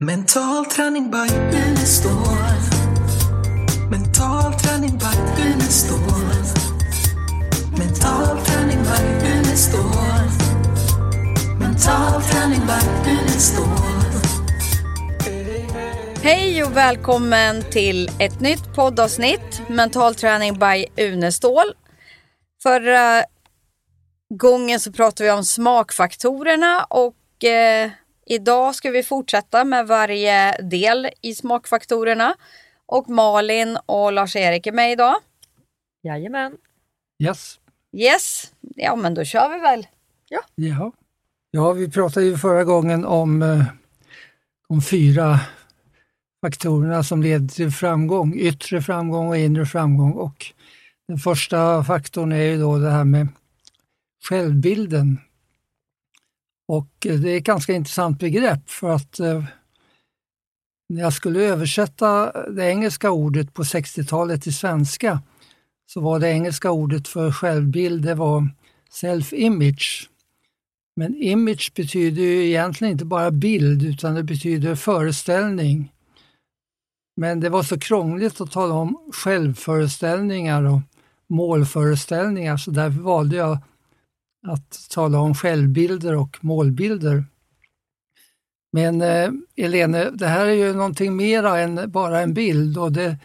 Mental träning by Unestål. Mental träning by Unestål. Mental träning by Unestål. Mental träning by Unestål. Hej och välkommen till ett nytt poddavsnitt, Mental träning by Unestål. Förra gången så pratade vi om smakfaktorerna och eh, idag ska vi fortsätta med varje del i smakfaktorerna. Och Malin och Lars-Erik är med idag. Jajamän. Yes. Yes, ja men då kör vi väl. Ja. ja, vi pratade ju förra gången om eh, de fyra faktorerna som leder till framgång, yttre framgång och inre framgång. Och den första faktorn är ju då det här med självbilden. Och eh, det är ett ganska intressant begrepp för att eh, när jag skulle översätta det engelska ordet på 60-talet till svenska så var det engelska ordet för självbild det var self-image. Men image betyder ju egentligen inte bara bild utan det betyder föreställning. Men det var så krångligt att tala om självföreställningar och målföreställningar så därför valde jag att tala om självbilder och målbilder. Men eh, Elene, det här är ju någonting mera än bara en bild och det,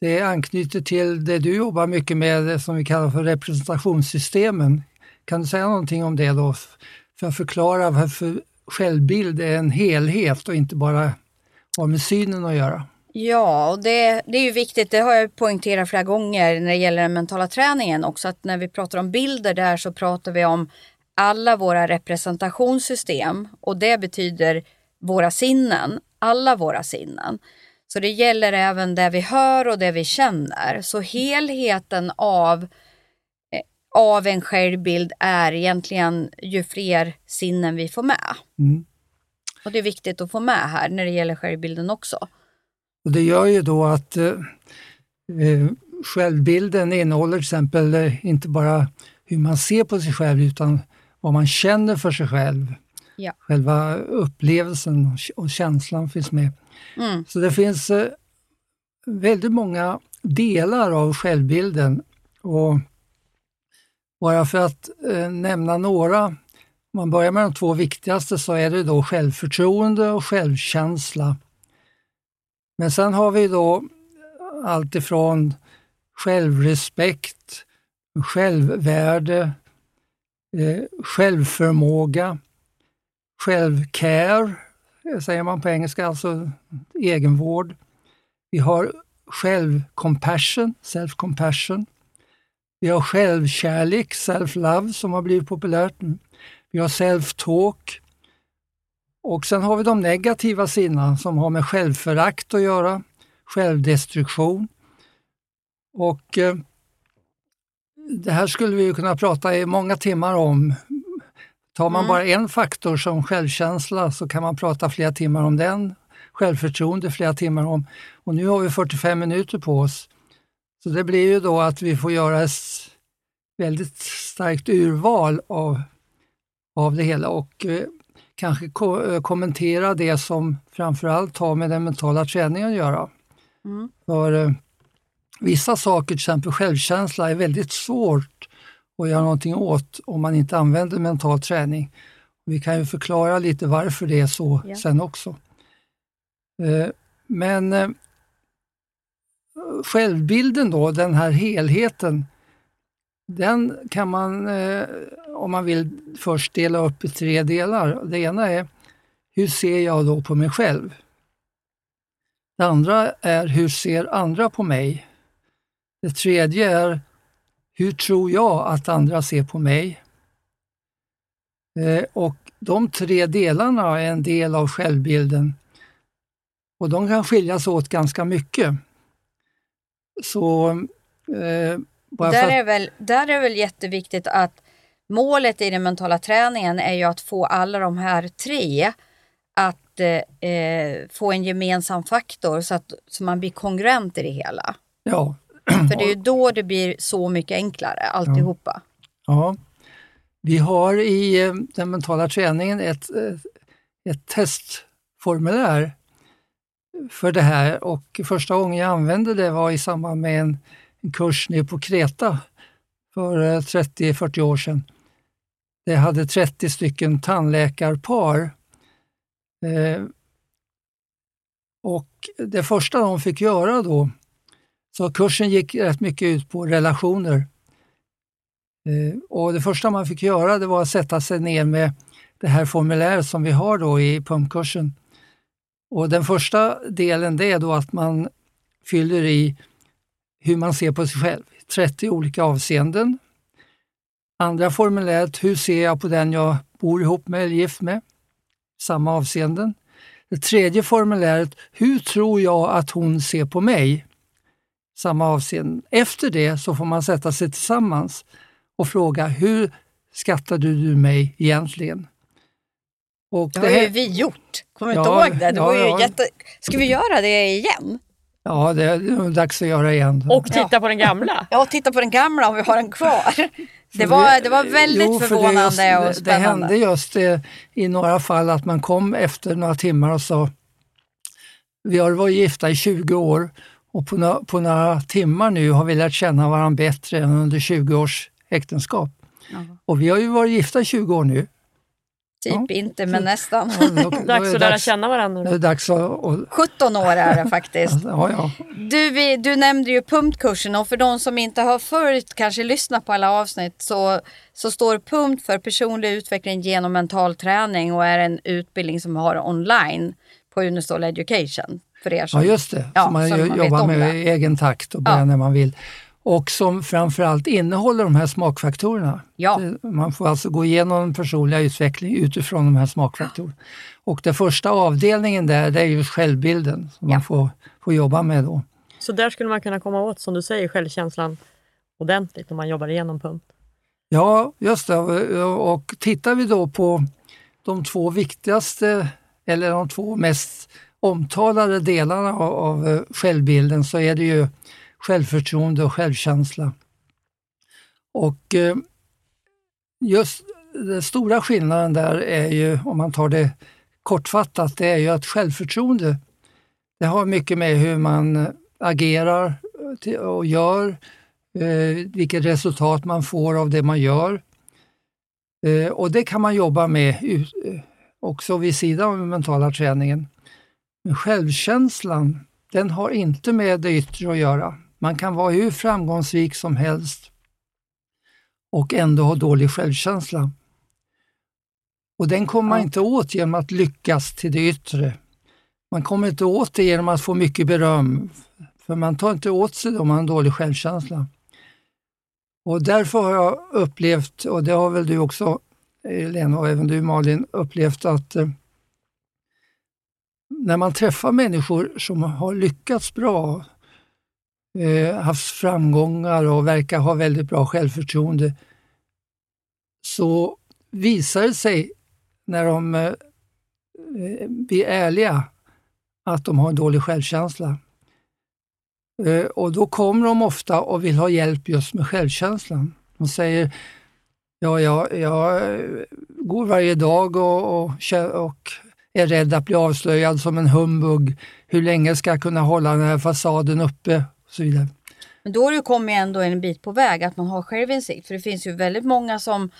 det anknyter till det du jobbar mycket med, det som vi kallar för representationssystemen. Kan du säga någonting om det då? För att förklara varför självbild är en helhet och inte bara har med synen att göra. Ja, och det, det är ju viktigt, det har jag poängterat flera gånger när det gäller den mentala träningen också, att när vi pratar om bilder där så pratar vi om alla våra representationssystem och det betyder våra sinnen, alla våra sinnen. Så det gäller även det vi hör och det vi känner. Så helheten av, eh, av en självbild är egentligen ju fler sinnen vi får med. Mm. Och det är viktigt att få med här när det gäller självbilden också. Och det gör ju då att eh, eh, självbilden innehåller till exempel eh, inte bara hur man ser på sig själv utan vad man känner för sig själv. Ja. Själva upplevelsen och, och känslan finns med. Mm. Så det finns eh, väldigt många delar av självbilden. Och bara för att eh, nämna några, om man börjar med de två viktigaste så är det då självförtroende och självkänsla. Men sen har vi då allt ifrån självrespekt, självvärde, eh, självförmåga, självcare, säger man på engelska, alltså egenvård. Vi har självcompassion, self-compassion. Vi har självkärlek, self-love som har blivit populärt nu. Vi har self-talk. Och sen har vi de negativa sidorna som har med självförakt att göra, självdestruktion. Och eh, det här skulle vi ju kunna prata i många timmar om. Tar man Mm. bara en faktor som självkänsla så kan man prata flera timmar om den. Självförtroende flera timmar om. Och nu har vi 45 minuter på oss. Så det blir ju då att vi får göra ett väldigt starkt urval av, av det hela och eh, kanske ko- eh, kommentera det som framförallt har med den mentala träningen att göra. Mm. För eh, vissa saker, till exempel självkänsla, är väldigt svårt att göra någonting åt om man inte använder mental träning. Vi kan ju förklara lite varför det är så Ja. sen också. Eh, Men eh, självbilden då, den här helheten, den kan man, eh, om man vill, först dela upp i tre delar. Det ena är, hur ser jag då på mig själv? Det andra är, hur ser andra på mig? Det tredje är, hur tror jag att andra ser på mig? Eh, och de tre delarna är en del av självbilden och de kan skiljas åt ganska mycket. Så eh, bara Där är, väl, där är väl jätteviktigt att målet i den mentala träningen är ju att få alla de här tre att eh, eh, få en gemensam faktor så att så man blir kongruent i det hela. ja, För det är ju då det blir så mycket enklare alltihopa. Ja. Vi har i eh, den mentala träningen ett, eh, ett test formulär för det här och första gången jag använde det var i samband med en, en kurs nere på Kreta för eh, 30-40 år sedan. Det hade 30 stycken tandläkarpar. Eh, och det första de fick göra då, så kursen gick rätt mycket ut på relationer. Eh, och det första man fick göra det var att sätta sig ner med det här formuläret som vi har då i pumpkursen. Och den första delen det är då att man fyller i hur man ser på sig själv, 30 olika avseenden. Andra formuläret, hur ser jag på den jag bor ihop med eller gift med? Samma avseenden. Det tredje formuläret, hur tror jag att hon ser på mig? Samma avseenden. Efter det så får man sätta sig tillsammans och fråga, hur skattar du, mig egentligen? Och det har ju vi gjort. Kommer du ja, inte ihåg det? det ja, var ju ja. jätte... Ska vi göra det igen? Ja, det är dags att göra igen. Och titta ja. på den gamla? Ja, titta på den gamla om vi har den kvar. Det var, det var väldigt jo, förvånande just, och spännande. Det hände just det, i några fall att man kom efter några timmar och sa vi har varit gifta i 20 år och på, no på några timmar nu har vi lärt känna varandra bättre än under 20 års äktenskap. Mm. Och vi har ju varit gifta i 20 år nu. Typ ja. inte, men nästan. Ja, då, då dags att lära känna varandra. Det är dags att, och... 17 år är det faktiskt. ja, ja. Du, du nämnde ju pumpkursen och för de som inte har följt, kanske lyssnat på alla avsnitt, så, så står PUMP för personlig utveckling genom mental träning och är en utbildning som har online på Unistol Education. För er som, ja, just det. Ja, så man jobbar med det. egen takt och börjar ja. när man vill och som framförallt innehåller de här smakfaktorerna. Ja. Man får alltså gå igenom den personliga utveckling utifrån de här smakfaktorerna. Och den första avdelningen där, det är just självbilden som ja. man får, får jobba med då. Så där skulle man kunna komma åt, som du säger, självkänslan ordentligt om man jobbar igenom punkt? Ja, just det. Och tittar vi då på de två viktigaste, eller de två mest omtalade delarna av, av självbilden så är det ju självförtroende och självkänsla. Och eh, just den stora skillnaden där är ju, om man tar det kortfattat, det är ju att självförtroende, det har mycket med hur man eh, agerar eh, och gör, vilket resultat man får av det man gör. Och det kan man jobba med också vid sidan av den mentala träningen. Men självkänslan, den har inte med det yttre att göra. Man kan vara hur framgångsrik som helst och ändå ha dålig självkänsla. Och den kommer man inte åt genom att lyckas till det yttre. Man kommer inte åt det genom att få mycket beröm, för man tar inte åt sig om man har en dålig självkänsla. Och därför har jag upplevt, och det har väl du också Lena och även du Malin, upplevt att eh, när man träffar människor som har lyckats bra, eh, haft framgångar och verkar ha väldigt bra självförtroende, så visar det sig när de eh, eh, blir ärliga att de har en dålig självkänsla. Eh, och då kommer de ofta och vill ha hjälp just med självkänslan. De säger, ja, jag, jag går varje dag och, och, och är rädd att bli avslöjad som en humbug. Hur länge ska jag kunna hålla den här fasaden uppe? Så vidare. Men då har du kommit ändå en bit på väg att man har självinsikt. För det finns ju väldigt många som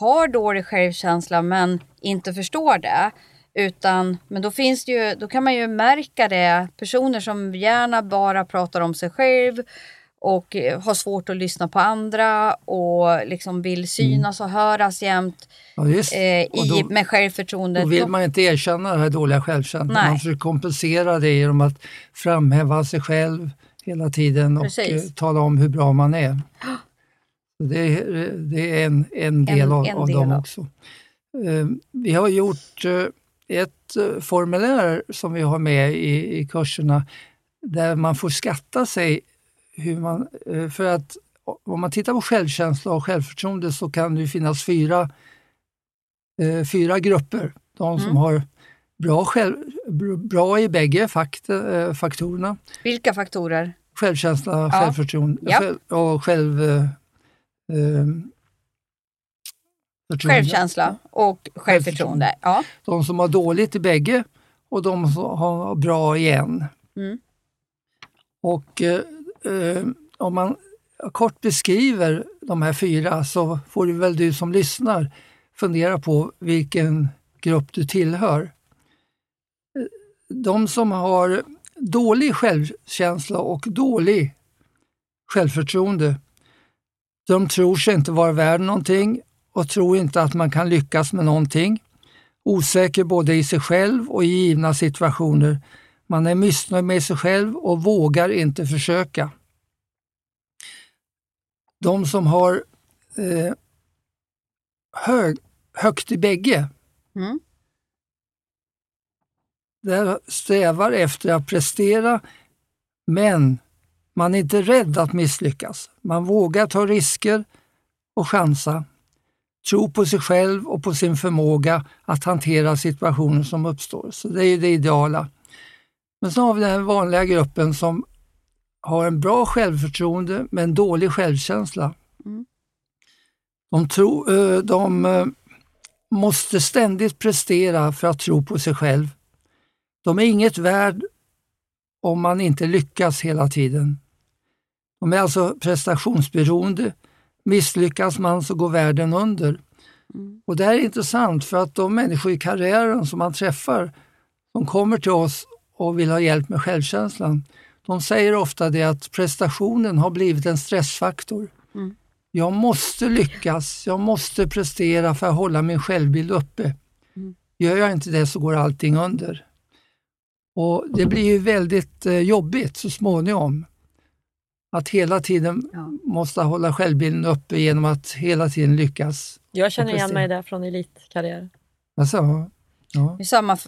har dålig självkänsla men inte förstår det. Utan, men då, finns det ju, då kan man ju märka det. Personer som gärna bara pratar om sig själv och har svårt att lyssna på andra och liksom vill synas och höras jämt ja, eh, i, med självförtroende. Då vill man inte erkänna den här dåliga självkänslan. Man försöker kompensera det genom att framhäva sig själv, hela tiden och Precis. Eh, tala om hur bra man är. Det är, det är en, en del en, av, en av del dem av. också. Eh, vi har gjort eh, ett formulär som vi har med i, i kurserna där man får skatta sig hur man, för att om man tittar på självkänsla och självförtroende så kan det finnas fyra, fyra grupper. De som mm. har bra, själv, bra i bägge fakt, faktorerna. Vilka faktorer? Självkänsla, ja. självförtroende ja. Själv, och själv... Eh, eh Självkänsla och självförtroende. Ja. De som har dåligt i bägge och de som har bra igen. Mm. Och eh, eh, om man kort beskriver de här fyra så får du väl du som lyssnar fundera på vilken grupp du tillhör. De som har dålig självkänsla och dålig självförtroende, de tror sig inte vara värd någonting och tror inte att man kan lyckas med någonting. Osäker både i sig själv och i givna situationer. Man är missnöjd med sig själv och vågar inte försöka. De som har eh, hög, högt i bägge, Mm där strävar efter att prestera men man är inte rädd att misslyckas. Man vågar ta risker och chansa. Tro på sig själv och på sin förmåga att hantera situationer som uppstår. Så det är ju det ideala. Men så har vi den vanliga gruppen som har en bra självförtroende men dålig självkänsla. Mm. De, tro, eh, de eh, måste ständigt prestera för att tro på sig själv. De är inget värd om man inte lyckas hela tiden. De är alltså prestationsberoende. Misslyckas man så går världen under. Mm. Och det här är intressant för att de människor i karriären som man träffar, som kommer till oss och vill ha hjälp med självkänslan, de säger ofta det att prestationen har blivit en stressfaktor. Mm. Jag måste lyckas, jag måste prestera för att hålla min självbild uppe. Mm. Gör jag inte det så går allting under. Och Det blir ju väldigt eh, jobbigt så småningom. Att hela tiden Ja. måste hålla självbilden uppe genom att hela tiden lyckas. Jag känner igen mig där från elitkarriär. Alltså, ja. Samma,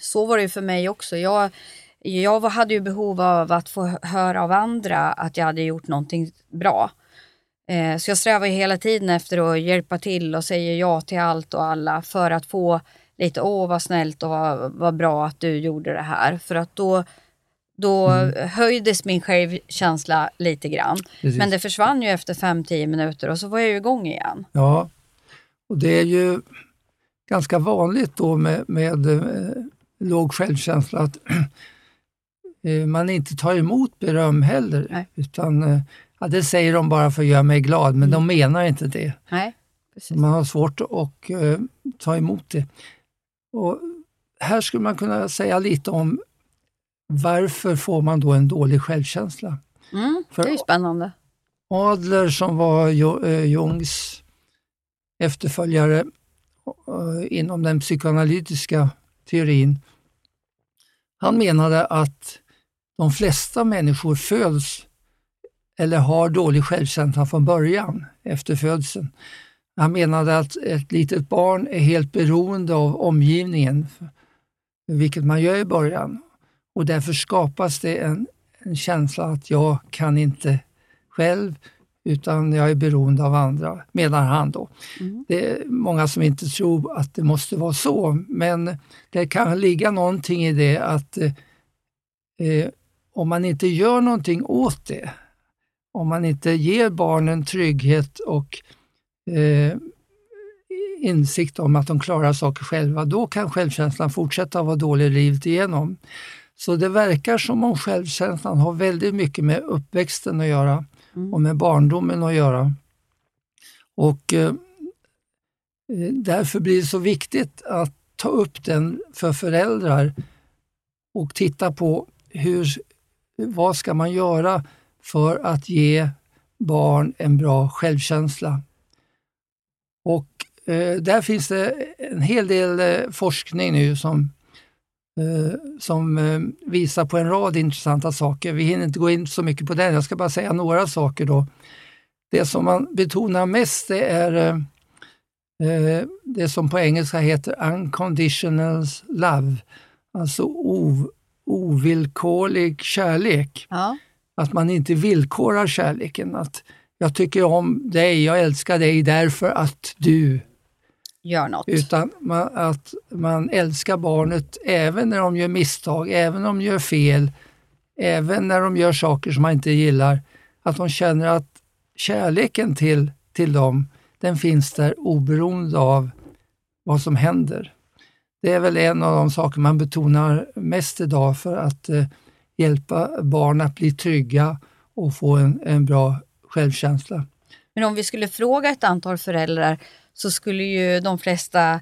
så var det ju för mig också. Jag, jag hade ju behov av att få höra av andra att jag hade gjort någonting bra. Eh, Så jag strävar ju hela tiden efter att hjälpa till och säger ja till allt och alla för att få lite, åh vad snällt och vad, vad bra att du gjorde det här. För att då, då höjdes min självkänsla lite grann. Precis. Men det försvann ju efter 5-10 minuter och så var jag igång igen. Ja, och det är ju ganska vanligt då med, med eh, låg självkänsla att eh, man inte tar emot beröm heller. Nej. Utan, eh, ja, det säger de bara för att göra mig glad, men de menar inte det. Nej. Man har svårt att eh, ta emot det. Och här skulle man kunna säga lite om varför får man då en dålig självkänsla? Mm, det är ju spännande. Adler som var eh, Jungs efterföljare eh, inom den psykoanalytiska teorin. Han menade att de flesta människor föds eller har dålig självkänsla från början, efter födseln. Han menade att ett litet barn är helt beroende av omgivningen, vilket man gör i början. Och därför skapas det en, en känsla att jag kan inte själv, utan jag är beroende av andra, menar han då. Mm. Det är många som inte tror att det måste vara så, men det kan ligga någonting i det att eh, eh, om man inte gör någonting åt det, om man inte ger barnen trygghet och eh, insikt om att de klarar saker själva, då kan självkänslan fortsätta vara dålig livet igenom. Så det verkar som om självkänslan har väldigt mycket med uppväxten att göra Mm. och med barndomen att göra. Och eh, eh, Därför blir det så viktigt att ta upp den för föräldrar och titta på hur, vad ska man göra för att ge barn en bra självkänsla. Och eh, där finns det en hel del eh, forskning nu som, eh, som eh, visar på en rad intressanta saker. Vi hinner inte gå in så mycket på den, jag ska bara säga några saker då. Det som man betonar mest det är eh, eh, det som på engelska heter unconditional love, alltså ov, ovillkorlig kärlek. Ja. Att man inte villkorar kärleken. Att jag tycker om dig, jag älskar dig därför att du Gör något. utan man, att man älskar barnet även när de gör misstag, även när de gör fel, även när de gör saker som man inte gillar. Att de känner att kärleken till, till dem, den finns där oberoende av vad som händer. Det är väl en av de saker man betonar mest idag för att eh, hjälpa barn att bli trygga och få en, en bra självkänsla. Men om vi skulle fråga ett antal föräldrar så skulle ju de flesta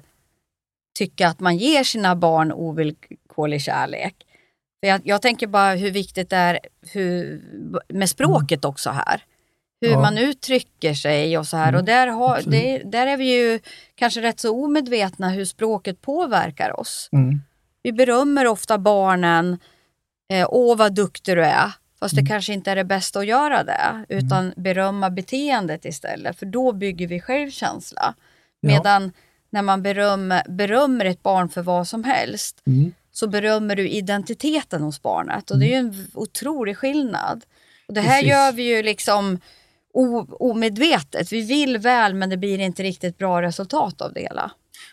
tycka att man ger sina barn ovillkorlig kärlek. För jag, jag tänker bara hur viktigt det är hur, med språket också här. Hur Ja. man uttrycker sig och så här. Mm, och där, har, det, där är vi ju kanske rätt så omedvetna hur språket påverkar oss. Mm. Vi berömmer ofta barnen. Eh, Åh vad duktig du är. Fast Mm. det kanske inte är det bästa att göra det. Utan berömma beteendet istället. För då bygger vi självkänsla. Ja. Medan när man berömmer, berömmer ett barn för vad som helst Mm. så berömmer du identiteten hos barnet. Och det är ju en otrolig skillnad. Och det här Precis. gör vi ju liksom omedvetet. Vi vill väl men det blir inte riktigt bra resultat av det hela.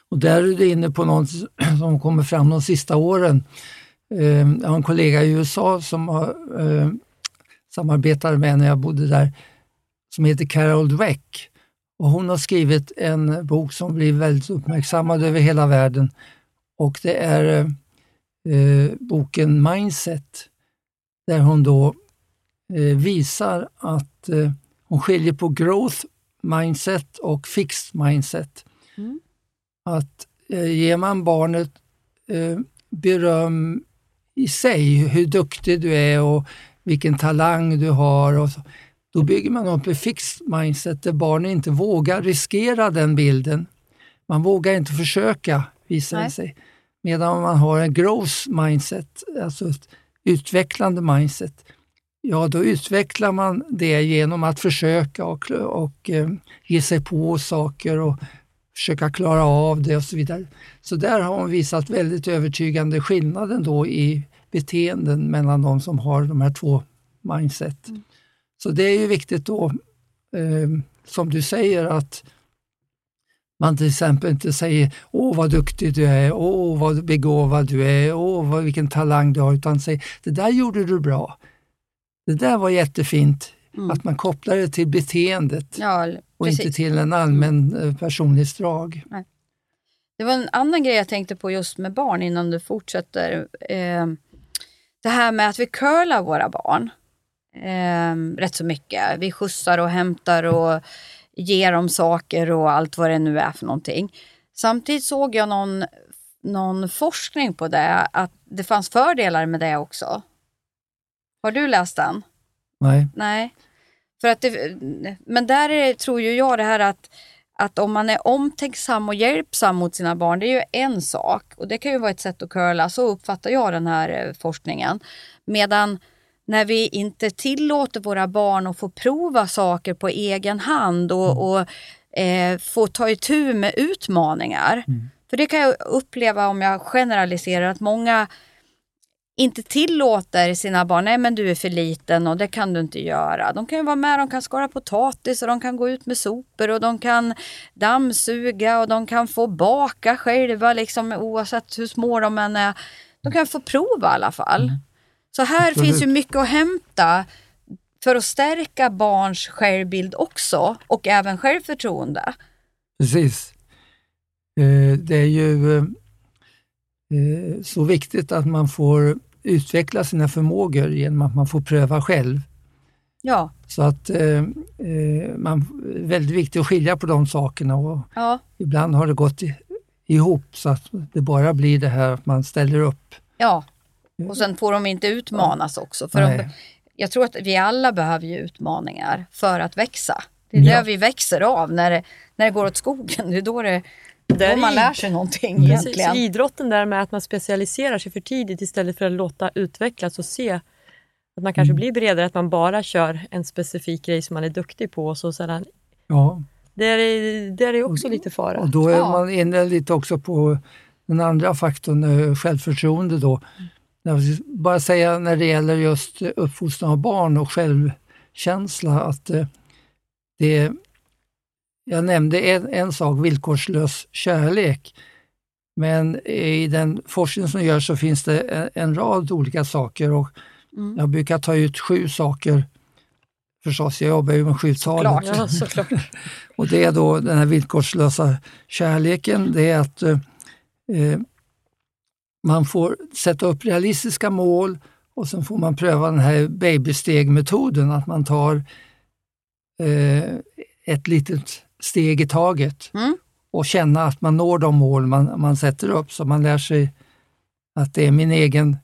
Och där är du inne på något som kommer fram de sista åren. Eh, Jag har en kollega i USA som har, eh, samarbetade med när jag bodde där, som heter Carol Dweck. Och hon har skrivit en bok som blir väldigt uppmärksammad över hela världen. Och det är eh, boken Mindset, där hon då eh, visar att eh, hon skiljer på growth mindset och fixed mindset. Att eh, ger man barnet eh, beröm i sig, hur duktig du är och vilken talang du har, och så, då bygger man upp ett fixed mindset där barnet inte vågar riskera den bilden. Man vågar inte försöka, visar det sig. Medan om man har en growth mindset, alltså ett utvecklande mindset, ja då utvecklar man det genom att försöka och, och eh, ge sig på saker och försöka klara av det och så vidare. Så där har hon visat väldigt övertygande skillnaden då i beteenden mellan de som har de här två mindset. Så det är ju viktigt då, eh, som du säger, att man till exempel inte säger åh vad duktig du är, åh vad begåvad du är, åh vad, vilken talang du har, utan säger det där gjorde du bra. Det där var jättefint. Att man kopplar det till beteendet Ja, och inte till en allmän eh, personlighetsdrag. Det var en annan grej jag tänkte på just med barn innan du fortsätter. Eh, det här med att vi curlar våra barn eh, rätt så mycket. Vi skjutsar och hämtar och ger dem saker och allt vad det nu är för någonting. Samtidigt såg jag någon, någon forskning på det, att det fanns fördelar med det också. Har du läst den? Nej. Nej. För att det, men där är, tror ju jag det här att, att om man är omtänksam och hjälpsam mot sina barn, det är ju en sak. Och det kan ju vara ett sätt att curla, så uppfattar jag den här eh, forskningen. Medan när vi inte tillåter våra barn att få prova saker på egen hand och, och eh, få ta itu med utmaningar. För det kan jag uppleva om jag generaliserar att många inte tillåter sina barn, nej men du är för liten och det kan du inte göra. De kan ju vara med, de kan skala potatis och de kan gå ut med sopor och de kan dammsuga och de kan få baka själva liksom, oavsett hur små de än är. De kan få prova i alla fall. Så här Absolut. finns ju mycket att hämta för att stärka barns självbild också och även självförtroende. Precis. Eh, Det är ju eh, eh, så viktigt att man får utveckla sina förmågor genom att man får pröva själv. Ja, Så att eh, eh, man, väldigt viktigt att skilja på de sakerna och ja, ibland har det gått ihop så att det bara blir det här att man ställer upp. ja. Och sen får de inte utmanas också. För de, jag tror att vi alla behöver ju utmaningar för att växa. Det är Ja. det vi växer av när det, när det går åt skogen. Det är då, det, Där då man lär sig någonting Precis, egentligen. idrotten där med att man specialiserar sig för tidigt istället för att låta utvecklas och se att man kanske blir bredare, att man bara kör en specifik grej som man är duktig på. Och så sedan, Ja, där, är, där är också lite fara. och då är Ja. man inne lite också på den andra faktorn, eh, självförtroende då. Jag vill bara säga när det gäller just uppfostran av barn och självkänsla att eh, det jag nämnde en, en sak, villkorslös kärlek. Men i den forskning som görs så finns det en, en rad olika saker och Mm. jag brukar ta ut sju saker. Förstås, jag jobbar ju med sjutalet. Ja. Och det är då den här villkorslösa kärleken, det är att eh, eh, man får sätta upp realistiska mål och sen får man pröva den här babystegmetoden, att man tar eh, ett litet steg i taget Mm. och känna att man når de mål man, man sätter upp, så man lär sig att det är min egen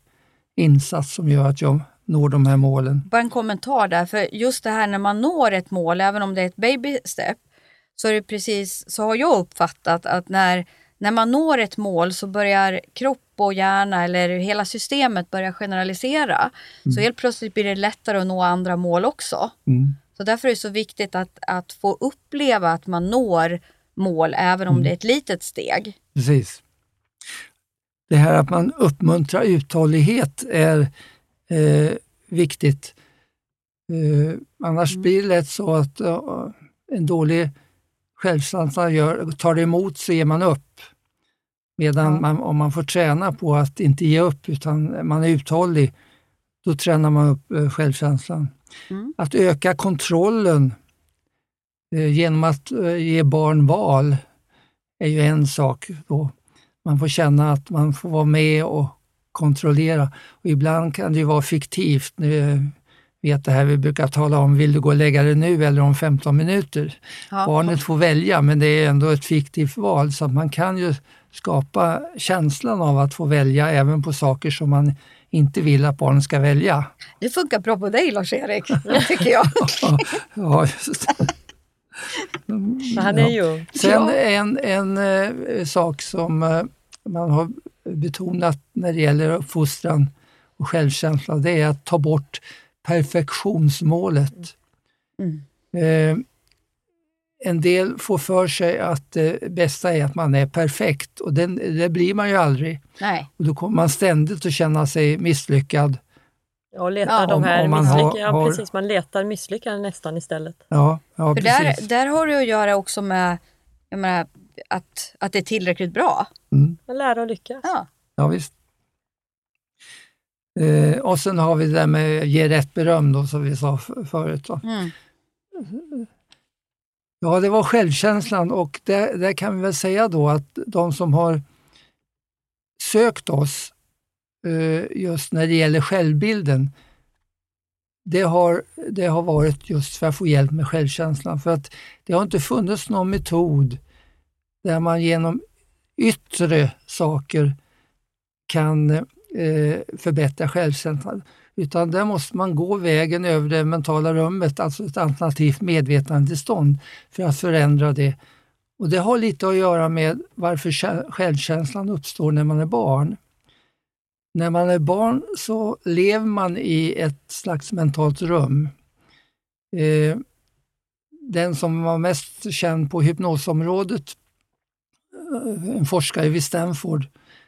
insats som gör att jag når de här målen. Bara en kommentar där, för just det här när man når ett mål, även om det är ett baby step, så är det precis, så har jag uppfattat att när, när man når ett mål så börjar kropp och hjärna eller hela systemet börja generalisera. Så helt plötsligt blir det lättare att nå andra mål också. Mm. Så därför är det så viktigt att, att få uppleva att man når mål även om det är ett litet steg. Precis. Det här att man uppmuntrar uthållighet är eh, viktigt. Eh, annars blir det lätt så att eh, en dålig självkänsla gör, tar det emot så ger man upp. Medan Ja. man, om man får träna på att inte ge upp utan man är uthållig, då tränar man upp eh, självkänslan. Mm. Att öka kontrollen eh, genom att eh, ge barn val är ju en sak. Då. Man får känna att man får vara med och kontrollera. Och ibland kan det ju vara fiktivt. Nu vet det här vi brukar tala om, vill du gå och lägga dig nu eller om 15 minuter? Ja. Barnet får välja, men det är ändå ett fiktivt val, så man kan ju skapa känslan av att få välja även på saker som man inte vill att barnen ska välja. Det funkar bra på dig Lars-Erik, tycker jag. Ja, han är ju... Sen en, en eh, sak som eh, man har betonat när det gäller uppfostran och självkänsla, det är att ta bort perfektionsmålet. Mm. Eh, en del får för sig att det bästa är att man är perfekt och den, det blir man ju aldrig. Nej. Och då kommer man ständigt att känna sig misslyckad. Ja, letar Ja, de här man har-. Ja, precis. Man letar misslyckanden nästan istället. Ja, ja För där, precis. där har det att göra också med jag menar, att, att det är tillräckligt bra. Mm. Man lär och lyckas. Ja. Ja, visst. Eh, och sen har vi det där med ge rätt beröm då, som vi sa förut. Då. Mm. Ja, det var självkänslan och där, där kan vi väl säga då att de som har sökt oss eh, just när det gäller självbilden, det har, det har varit just för att få hjälp med självkänslan. För att det har inte funnits någon metod där man genom yttre saker kan eh, förbättra självkänslan. Utan där måste man gå vägen över det mentala rummet, alltså ett alternativt medvetandetillstånd för att förändra det. Och Det har lite att göra med varför självkänslan uppstår när man är barn. När man är barn så lever man i ett slags mentalt rum. Eh, den som var mest känd på hypnosområdet, eh, en forskare vid Stanford,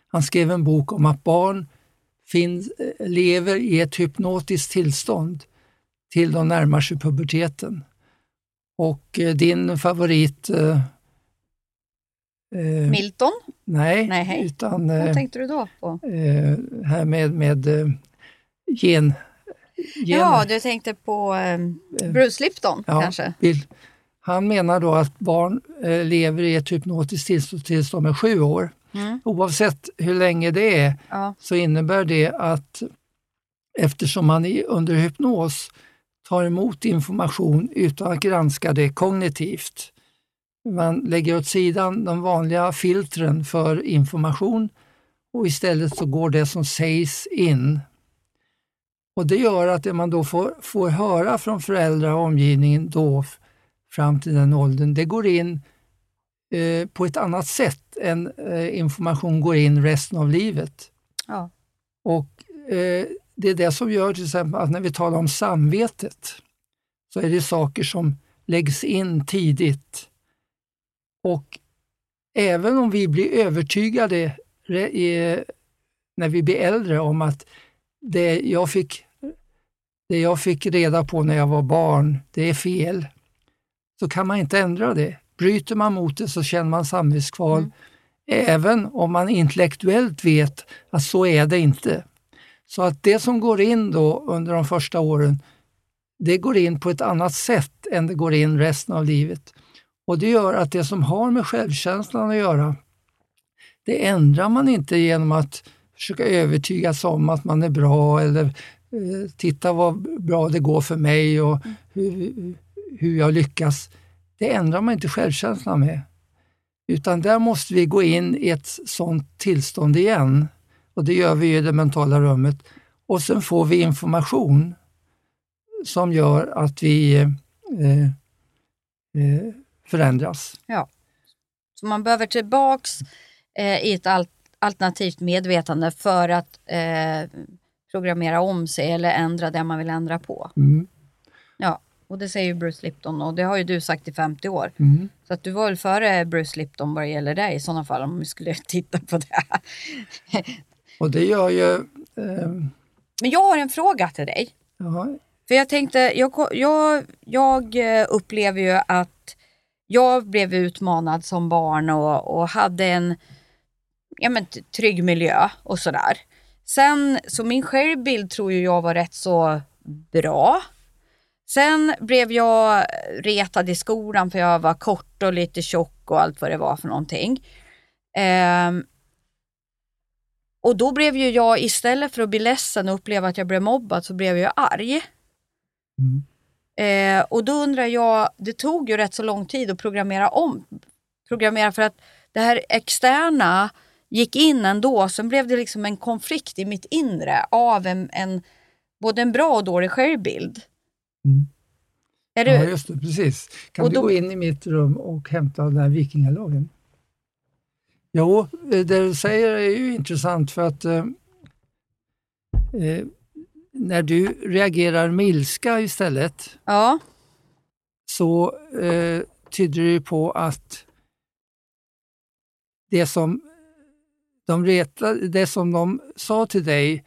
han skrev en bok om att barn finns, lever i ett hypnotiskt tillstånd till de närmar sig puberteten. Och eh, din favorit... Eh, eh, Milton, nej, Nej, utan vad eh, tänkte du då på? eh, här med, med gen... gen Ja, du tänkte på Bruce Lipton ja, kanske? Bill. Han menar då att barn lever i ett hypnotiskt tillstånd tills de är sju år. Mm. Oavsett hur länge det är Ja. så innebär det att eftersom man under hypnos tar emot information utan att granska det kognitivt. Man lägger åt sidan de vanliga filtren för information och istället så går det som sägs in. Och Det gör att det man då får, får höra från föräldrar och omgivningen då fram till den åldern, det går in eh, på ett annat sätt än eh, information går in resten av livet. Ja. Och eh, Det är det som gör till exempel att när vi talar om samvetet så är det saker som läggs in tidigt. Och även om vi blir övertygade i, när vi blir äldre om att det jag, fick, det jag fick reda på när jag var barn, det är fel, så kan man inte ändra det. Bryter man mot det så känner man samvetskval, Mm. även om man intellektuellt vet att så är det inte. Så att det som går in då under de första åren, det går in på ett annat sätt än det går in resten av livet. Och det gör att det som har med självkänslan att göra, det ändrar man inte genom att försöka övertygas om att man är bra eller eh, titta vad bra det går för mig och hur, hur jag lyckas. Det ändrar man inte självkänslan med. Utan där måste vi gå in i ett sånt tillstånd igen. Och det gör vi i det mentala rummet. Och sen får vi information som gör att vi eh, eh, förändras. Ja. Så man behöver tillbaks eh, i ett al alternativt medvetande för att eh, programmera om sig eller ändra det man vill ändra på. Mm. Ja, och det säger ju Bruce Lipton och det har ju du sagt i 50 år. Mm. Så att du var väl före Bruce Lipton vad det gäller dig i sådana fall om vi skulle titta på det. Och det gör ju... Eh, Men jag har en fråga till dig. ja, För jag tänkte, jag, jag, jag eh, upplever ju att jag blev utmanad som barn och, och hade en ja, men, trygg miljö och sådär. Sen, så min självbild tror jag var rätt så bra. Sen blev jag retad i skolan för jag var kort och lite tjock och allt vad det var för någonting. Ehm, och då blev ju jag, istället för att bli ledsen och uppleva att jag blev mobbad, så blev jag arg. Mm. Eh, och då undrar jag, det tog ju rätt så lång tid att programmera om. Programmera för att det här externa gick in ändå, sen blev det liksom en konflikt i mitt inre av en, en både en bra och dålig självbild. Mm. Är ja, du, just det, precis. Kan Och du då- gå in i mitt rum och hämta den här vikingalagen? Jo, det du säger är ju intressant för att eh, eh, när du reagerar med ilska istället ja, så eh, tyder det på att det som de, retade, det som de sa till dig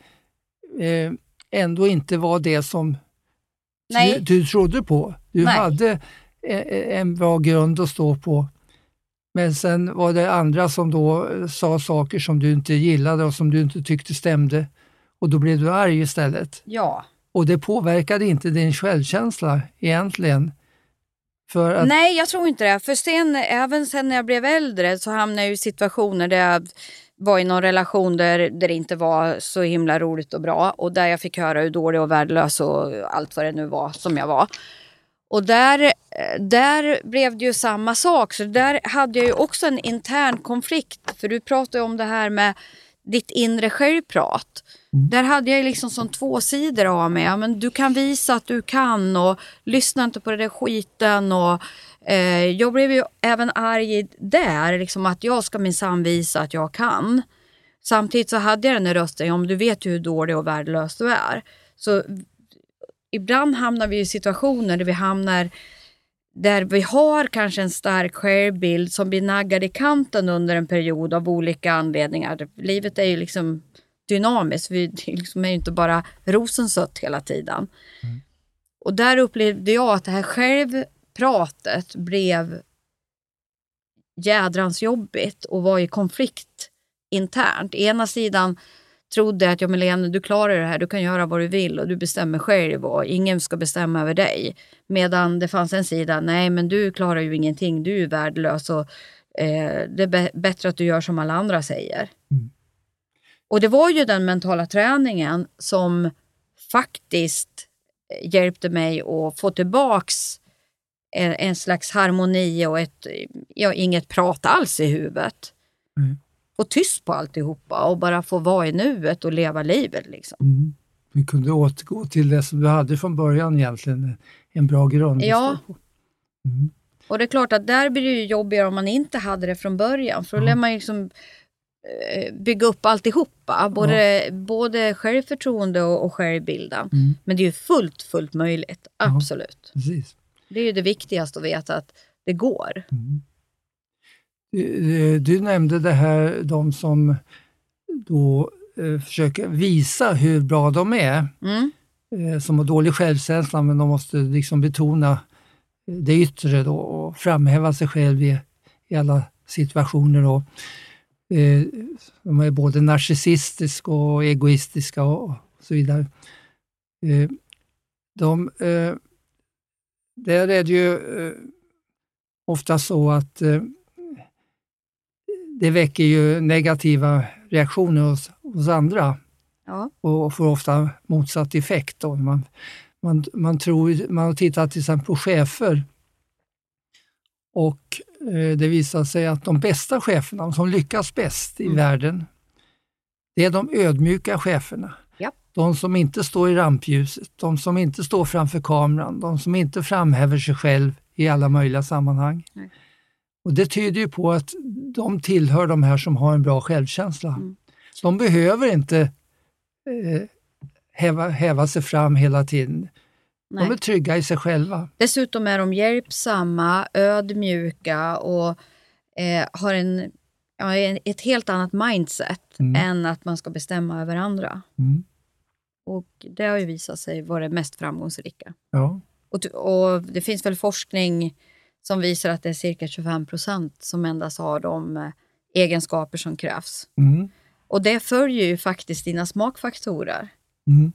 eh, ändå inte var det som Nej. du, du trodde på. Du Nej. hade eh, en bra grund att stå på. Men sen var det andra som då eh, sa saker som du inte gillade och som du inte tyckte stämde. Och då blev du arg istället. ja. Och det påverkade inte din självkänsla egentligen. För att, Nej, jag tror inte det. För sen, även sen när jag blev äldre så hamnade jag i situationer där jag var i någon relation där, där det inte var så himla roligt och bra och där jag fick höra hur dålig och värdelös och allt vad det nu var som jag var. Och där, eh, där blev det ju samma sak. Så där hade jag ju också en intern konflikt. För du pratade ju om det här med ditt inre självprat. Där hade jag ju liksom som två sidor av mig. Ja, men du kan visa att du kan och lyssna inte på den där skiten. Och, jag blev ju även arg där, liksom att jag ska minsann visa att jag kan. Samtidigt så hade jag den där rösten, om du vet ju hur dålig och värdelös du är. Så ibland hamnar vi i situationer där vi hamnar där vi har kanske en stark självbild som blir naggad i kanten under en period av olika anledningar. Livet är ju liksom dynamiskt, vi liksom är ju inte bara rosensött hela tiden. Och där upplevde jag att det här självpratet blev jädrans jobbigt och var i konflikt internt. Ena sidan trodde att ja, men Lene, du klarar det här, du kan göra vad du vill och du bestämmer själv och ingen ska bestämma över dig. Medan det fanns en sida, nej men du klarar ju ingenting, du är värdelös och eh, det är bä- bättre att du gör som alla andra säger. Mm. Och det var ju den mentala träningen som faktiskt hjälpte mig att få tillbaks en, en slags harmoni och ett, ja, inget prat alls i huvudet. Mm. Få tyst på alltihopa och bara få vara i nuet och leva livet. Liksom. mm, vi kunde återgå till det som du hade från början egentligen, en bra grund Ja. Mm. Och det är klart att där blir det ju jobbigare om man inte hade det från början. För då Ja. lär man liksom eh, bygga upp alltihopa. Både, både självförtroende och, och självbilden. Mm. Men det är ju fullt, fullt möjligt. Ja. Absolut. Precis. Det är ju det viktigaste att veta att det går. Mm. Du, du nämnde det här, de som då eh, försöker visa hur bra de är, Mm. eh, som har dålig självkänsla, men de måste liksom betona det yttre då och framhäva sig själv i, i alla situationer. Då. Eh, de är både narcissistiska och egoistiska och så vidare. Eh, de, eh, där är det ju eh, ofta så att eh, det väcker ju negativa reaktioner hos, hos andra Ja. och får ofta motsatt effekt. Då. Man, man, man, tror, man har tittat till exempel på chefer och eh, det visar sig att de bästa cheferna, de som lyckas bäst i Mm. världen, det är de ödmjuka cheferna. De som inte står i rampljuset, de som inte står framför kameran, de som inte framhäver sig själv i alla möjliga sammanhang. Nej. Och Det tyder ju på att de tillhör de här som har en bra självkänsla. Mm. De behöver inte eh, häva, häva sig fram hela tiden. De är Nej. trygga i sig själva. Dessutom är de hjälpsamma, ödmjuka och eh, har en, ja, ett helt annat mindset Mm. än att man ska bestämma över andra. Mm. Och Det har ju visat sig vara det mest framgångsrika. Ja. Och, och Det finns väl forskning som visar att det är cirka 25 procent som endast har de eh, egenskaper som krävs. Mm. Och det följer ju faktiskt dina smakfaktorer. Mm.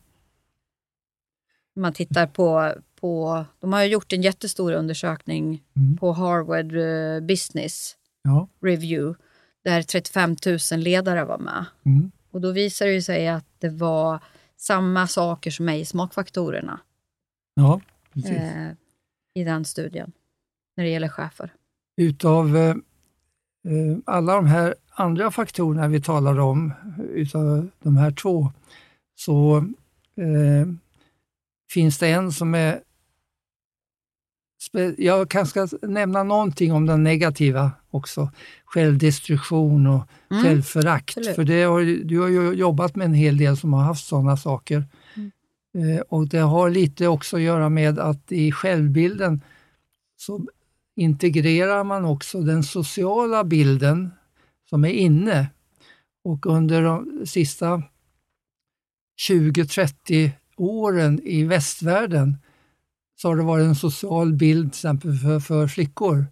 Man tittar på, på, de har ju gjort en jättestor undersökning Mm. på Harvard eh, Business Ja. Review där 35 000 ledare var med. Mm. Och då visar det sig att det var samma saker som är i smakfaktorerna ja, precis. eh, i den studien när det gäller chefer. Utav eh, eh, alla de här andra faktorerna vi talar om, utav de här två, så eh, finns det en som är... Jag kanske ska nämna någonting om den negativa också. Självdestruktion och Mm. självförakt. absolut. För det har, du har ju jobbat med en hel del som har haft sådana saker. Eh, och Det har lite också att göra med att i självbilden så integrerar man också den sociala bilden som är inne. Och under de sista 20-30 åren i västvärlden så har det varit en social bild till exempel för, för flickor,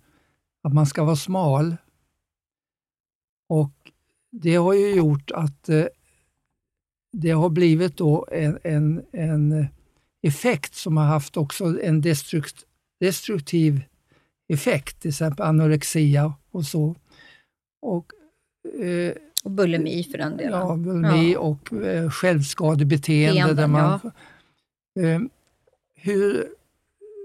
att man ska vara smal. Och det har ju gjort att eh, det har blivit då en, en, en effekt som har haft också en destrukt, destruktiv effekt, till exempel anorexia och så. Och, eh, Och bulimi för den delen. ja, bulimi Ja. och eh, självskadebeteende. Beteenden, Där man, eh, hur,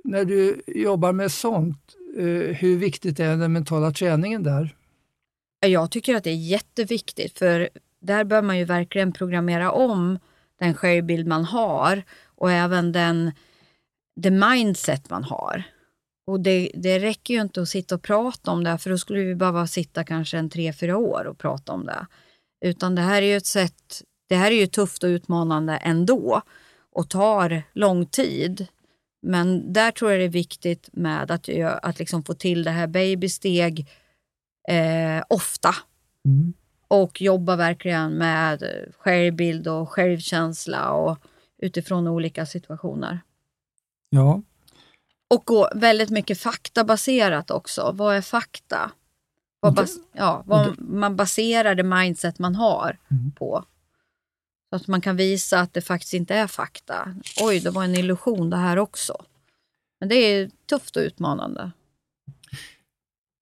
när du jobbar med sånt, eh, hur viktigt är den mentala träningen där? Jag tycker att det är jätteviktigt för där bör man ju verkligen programmera om den självbild man har och även den det mindset man har. Och det, det räcker ju inte att sitta och prata om det för då skulle vi behöva sitta kanske en tre, fyra år och prata om det. Utan det här är ju ett sätt, det här är ju tufft och utmanande ändå och tar lång tid. Men där tror jag det är viktigt med att, att liksom få till det här babysteg eh, ofta Mm. och jobba verkligen med självbild och självkänsla och utifrån olika situationer. Ja, Och gå väldigt mycket faktabaserat också. Vad är fakta? Vad, bas, ja, vad man baserar det mindset man har Mm. på. Så att man kan visa att det faktiskt inte är fakta. Oj, det var en illusion det här också. Men det är tufft och utmanande.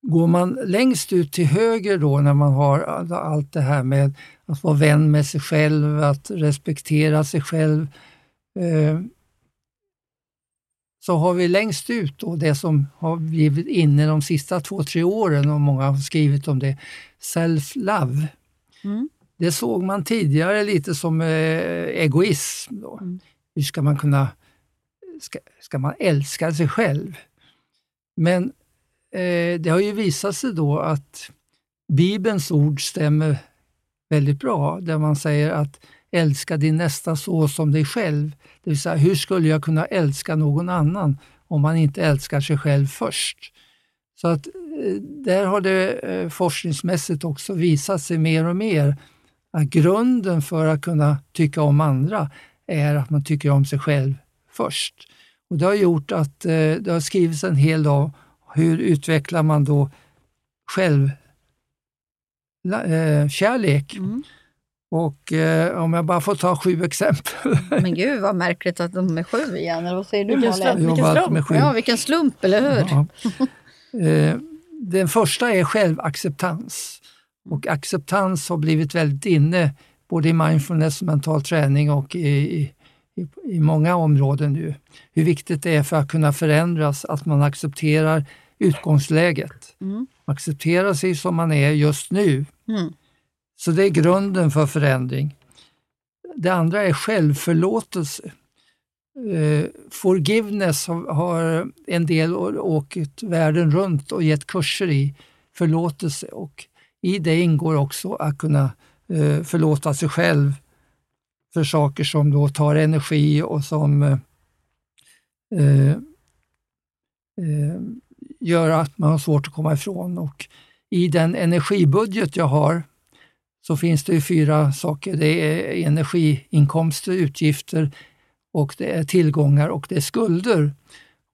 Går man längst ut till höger då när man har all- allt det här med att vara vän med sig själv, att respektera sig själv, eh, så har vi längst ut då det som har blivit inne de sista två, tre åren och många har skrivit om det, self-love. Mm. Det såg man tidigare lite som eh, egoism. Då. Mm. Hur ska man kunna, ska, ska man älska sig själv? Men eh, det har ju visat sig då att Bibelns ord stämmer väldigt bra, där man säger att älska din nästa så som dig själv. Det vill säga, hur skulle jag kunna älska någon annan om man inte älskar sig själv först? Så att eh, där har det eh, forskningsmässigt också visat sig mer och mer att grunden för att kunna tycka om andra är att man tycker om sig själv först. Och Det har gjort att eh, det har skrivits en hel om hur utvecklar man då själv la- eh, kärlek. Mm. Och eh, om jag bara får ta sju exempel. Men gud vad märkligt att de är sju igen. Eller vad säger du Vilken slump. Jag Vilken slump. Ja, vilken slump, eller hur? Ja. Eh, Den första är självacceptans. Och acceptans har blivit väldigt inne både i mindfulness och mental träning och i, i, i många områden nu. Hur viktigt det är för att kunna förändras att man accepterar utgångsläget. Mm. Accepterar sig som man är just nu. Mm. Så det är grunden för förändring. Det andra är självförlåtelse. Eh, forgiveness har, har en del åkt världen runt och gett kurser i förlåtelse och i det ingår också att kunna eh, förlåta sig själv för saker som då tar energi och som eh, eh, eh, gör att man har svårt att komma ifrån. Och I den energibudget jag har så finns det ju fyra saker. Det är energiinkomster, utgifter och det är tillgångar och det är skulder.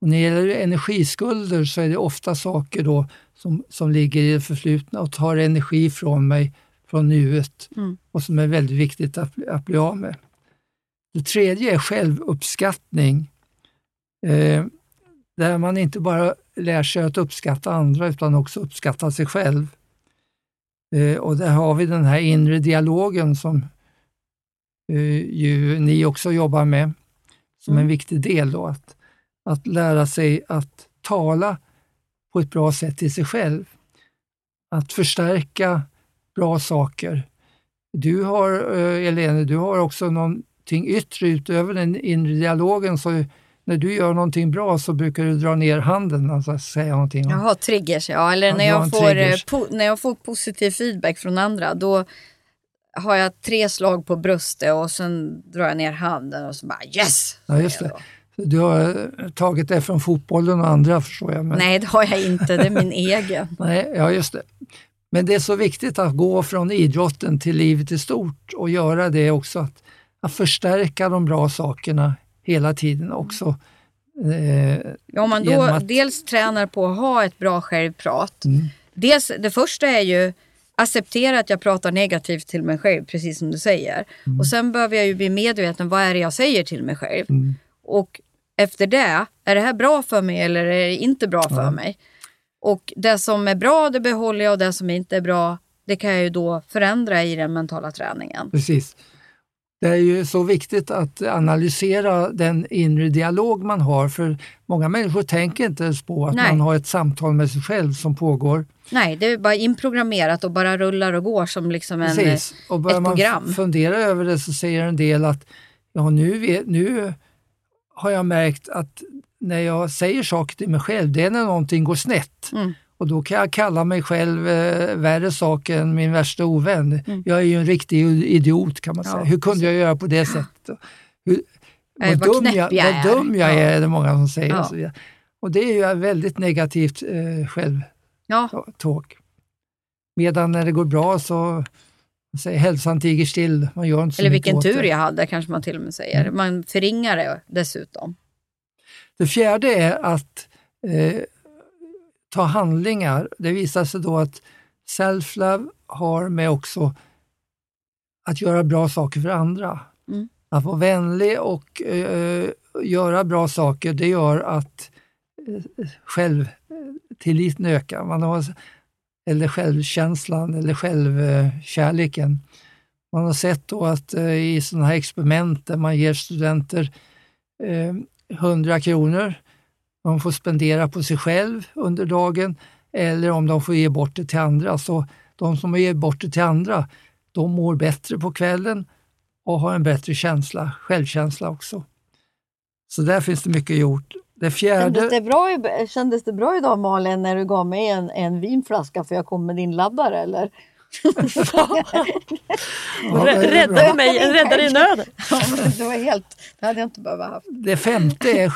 Och när det gäller energiskulder så är det ofta saker då som, som ligger i det förflutna och tar energi från mig från nuet Mm. och som är väldigt viktigt att, att bli av med. Det tredje är självuppskattning. Eh, där man inte bara lär sig att uppskatta andra utan också uppskatta sig själv. Eh, och där har vi den här inre dialogen som eh, ju ni också jobbar med som en Mm. viktig del. Då, att, att lära sig att tala på ett bra sätt till sig själv. Att förstärka bra saker. Du har, eh, Elene, du har också någonting yttre utöver den inre dialogen. Så när du gör någonting bra så brukar du dra ner handen, alltså säga någonting. har triggers, ja. Eller Ja, när, jag får, eh, po- när jag får positiv feedback från andra, då har jag tre slag på bröstet och sen drar jag ner handen och så bara yes! Ja, just det. Du har eh, tagit det från fotbollen och andra förstår jag. Men, Nej, det har jag inte. Det är min egen. Nej, ja, just det. Men det är så viktigt att gå från idrotten till livet i stort och göra det också. Att, att förstärka de bra sakerna hela tiden också. Eh, Ja, Om man då att- dels tränar på att ha ett bra självprat. Mm. Dels, det första är ju acceptera att jag pratar negativt till mig själv, precis som du säger. Mm. Och sen behöver jag ju bli medveten, vad är det jag säger till mig själv? Mm. Och efter det, är det här bra för mig eller är det inte bra för Ja. mig? Och det som är bra, det behåller jag och det som inte är bra, det kan jag ju då förändra i den mentala träningen. Precis. Det är ju så viktigt att analysera den inre dialog man har för många människor tänker inte ens på att Nej. man har ett samtal med sig själv som pågår. Nej, det är bara inprogrammerat och bara rullar och går som liksom en... Precis. Och börjar ett man program. f- fundera över det så säger en del att ja, nu, nu har jag märkt att när jag säger saker till mig själv, det är när någonting går snett. Mm. Och då kan jag kalla mig själv eh, värre saker än min värsta ovän. Jag är ju en riktig idiot kan man Mm. Ja, säga. Hur kunde jag göra på det sättet? Hur, vad, vad dum jag, jag vad är. dum jag Ja. är, är det många som säger. Ja. Och, och det är ju väldigt negativt eh, självtalk. Ja, Medan när det går bra så säger hälsan tiger still. Man gör inte så eller vilken tur jag hade kanske man till och med säger. Mm. Man förringar det dessutom. Det fjärde är att eh, ta handlingar. Det visar sig då att self-love har med också att göra bra saker för andra. Mm. Att vara vänlig och eh, göra bra saker, det gör att eh, självtilliten ökar. Man har, eller självkänslan eller självkärleken. Man har sett då att eh, i sådana här experiment där man ger studenter eh, 100 kronor de får spendera på sig själv under dagen eller om de får ge bort det till andra. Så de som ger bort det till andra, de mår bättre på kvällen och har en bättre känsla, självkänsla också. Så där finns det mycket gjort. Det fjärde... Kändes det, bra, i- kändes det bra idag Malin när du gav mig en, en vinflaska för jag kom med din laddare eller? Ja, Rädda mig, en räddare i nöden. Ja, det var helt, det hade jag inte behövt haft. Det femte är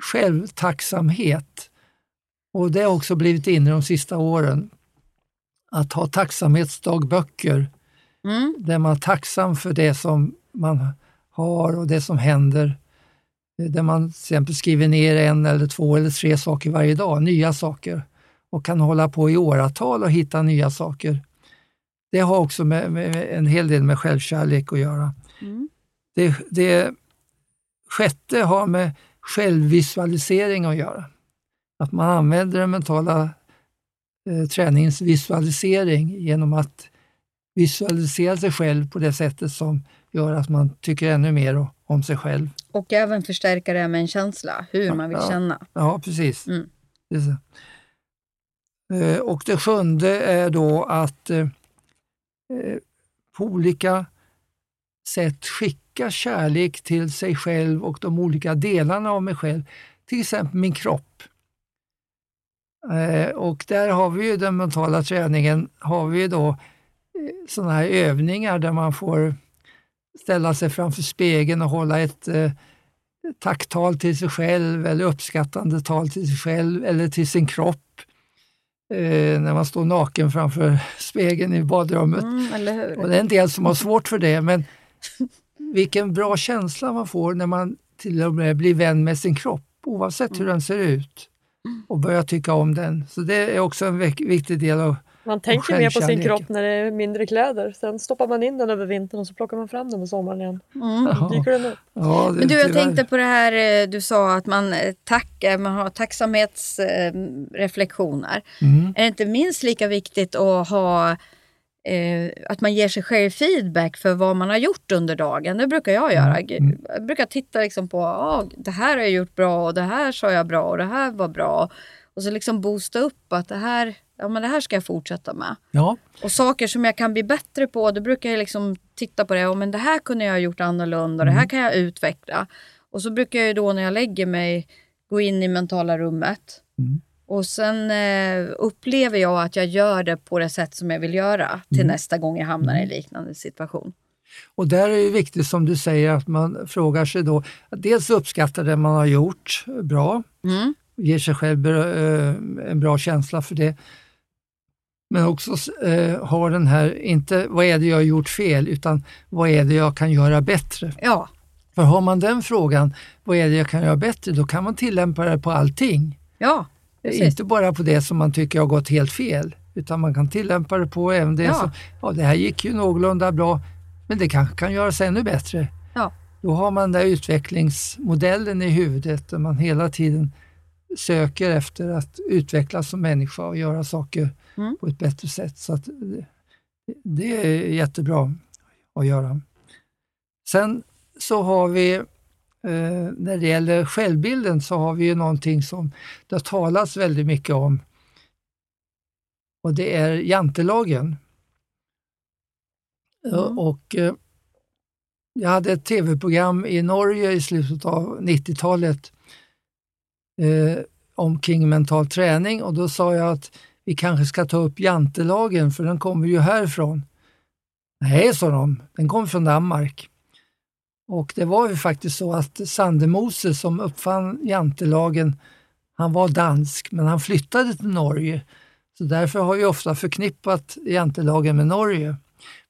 självtacksamhet. Och det har också blivit inne de sista åren. Att ha tacksamhetsdagböcker Mm. där man är tacksam för det som man har och det som händer. Där man till exempel skriver ner en eller två eller tre saker varje dag, nya saker. Och kan hålla på i åratal och hitta nya saker. Det har också med, med en hel del med självkärlek att göra. Mm. Det, det sjätte har med självvisualisering att göra. Att man använder den mentala eh, träningens visualisering genom att visualisera sig själv på det sättet som gör att man tycker ännu mer om sig själv. Och även förstärka det med en känsla, hur man vill Ja. känna. Ja, precis. Mm. Så. Eh, Och det sjunde är då att eh, eh, på olika sätt skicka kärlek till sig själv och de olika delarna av mig själv. Till exempel min kropp. Eh, Och där har vi ju den mentala träningen, har vi då sådana här övningar där man får ställa sig framför spegeln och hålla ett eh, tacktal till sig själv eller uppskattande tal till sig själv eller till sin kropp. Eh, när man står naken framför spegeln i badrummet. Mm? Och det är en del som har svårt för det, men vilken bra känsla man får när man till och med blir vän med sin kropp, oavsett hur den ser ut, och börjar tycka om den. Så det är också en vik- viktig del av Man tänker mer på sin kropp när det är mindre kläder. Sen stoppar man in den över vintern och så plockar man fram den på sommaren igen. Mm. Dyker den upp. Ja, det, Men du, jag tänkte på det här eh, du sa att man eh, tackar, man har tacksamhetsreflektioner. Mm. Är det inte minst lika viktigt att ha eh, att man ger sig själv feedback för vad man har gjort under dagen. Det brukar jag göra. Mm. Jag brukar titta liksom på ah, det här har jag gjort bra och det här sa jag bra och det här var bra. Och så liksom boosta upp att det här, ja, men det här ska jag fortsätta med. Ja, Och saker som jag kan bli bättre på, då brukar jag liksom titta på det. Oh, men det här kunde jag ha gjort annorlunda och det här kan jag utveckla. Och så brukar jag då när jag lägger mig gå in i mentala rummet. Mm. Och sen eh, upplever jag att jag gör det på det sätt som jag vill göra till nästa gång jag hamnar i en liknande situation. och där är det viktigt som du säger att man frågar sig då, att dels uppskatta det man har gjort bra, Mm. ger sig själv eh, en bra känsla för det. Men också eh, ha den här, inte vad är det jag har gjort fel, utan vad är det jag kan göra bättre? Ja, För har man den frågan, vad är det jag kan göra bättre, då kan man tillämpa det på allting. ja, precis. Inte bara på det som man tycker har gått helt fel, utan man kan tillämpa det på även det Ja. som, ja det här gick ju någorlunda bra, men det kanske kan göras ännu bättre. Ja. Då har man den där utvecklingsmodellen i huvudet där man hela tiden söker efter att utvecklas som människa och göra saker Mm. på ett bättre sätt. Så det, det är jättebra att göra. Sen så har vi, eh, när det gäller självbilden, så har vi ju någonting som det har talats väldigt mycket om. Och det är jantelagen. Mm. Och eh, jag hade ett tv-program i Norge i slutet av 90-talet eh, omkring mental träning och då sa jag att vi kanske ska ta upp jantelagen för den kommer ju härifrån. Nej, sa de, den kommer från Danmark. Och det var ju faktiskt så att Sandemose som uppfann jantelagen, han var dansk men han flyttade till Norge. Så därför har vi ofta förknippat jantelagen med Norge.